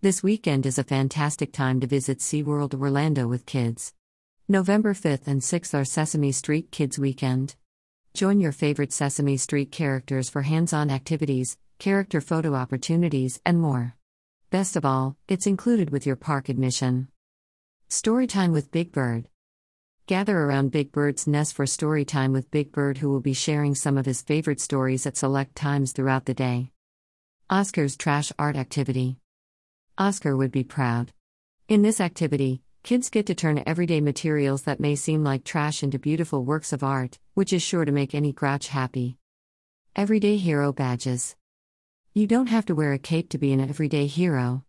This weekend is a fantastic time to visit SeaWorld Orlando with kids. November 5th and 6th are Sesame Street Kids Weekend. Join your favorite Sesame Street characters for hands on activities, character photo opportunities, and more. Best of all, it's included with your park admission. Storytime with Big Bird. Gather around Big Bird's nest for story time with Big Bird, who will be sharing some of his favorite stories at select times throughout the day. Oscar's Trash Art Activity. Oscar would be proud. In this activity, kids get to turn everyday materials that may seem like trash into beautiful works of art, which is sure to make any grouch happy. Everyday Hero Badges. You don't have to wear a cape to be an everyday hero.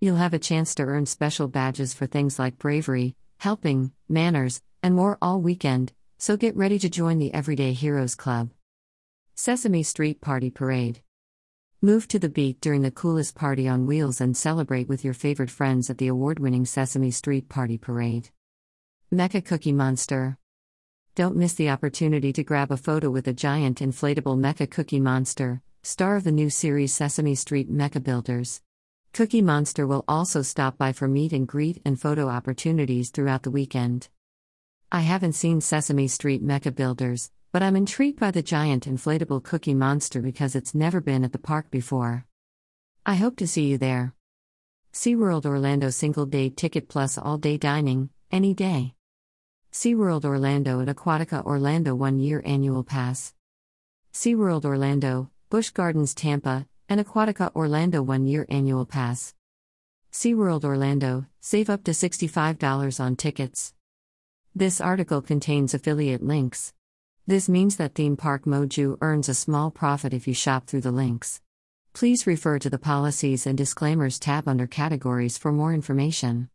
You'll have a chance to earn special badges for things like bravery, helping, manners, and more all weekend, so get ready to join the Everyday Heroes Club. Sesame Street Party Parade. Move to the beat during the coolest party on wheels and celebrate with your favorite friends at the award winning Sesame Street Party Parade. Mecha Cookie Monster. Don't miss the opportunity to grab a photo with a giant inflatable Mecha Cookie Monster, star of the new series Sesame Street Mecha Builders. Cookie Monster will also stop by for meet and greet and photo opportunities throughout the weekend. I haven't seen Sesame Street Mecha Builders, but I'm intrigued by the giant inflatable cookie monster because it's never been at the park before. I hope to see you there. SeaWorld Orlando single day ticket plus all day dining, any day. SeaWorld Orlando and Aquatica Orlando one year annual pass. SeaWorld Orlando, Busch Gardens Tampa, and Aquatica Orlando one year annual pass. SeaWorld Orlando, save up to $65 on tickets. This article contains affiliate links. This means that Theme Park Moju earns a small profit if you shop through the links. Please refer to the Policies and Disclaimers tab under Categories for more information.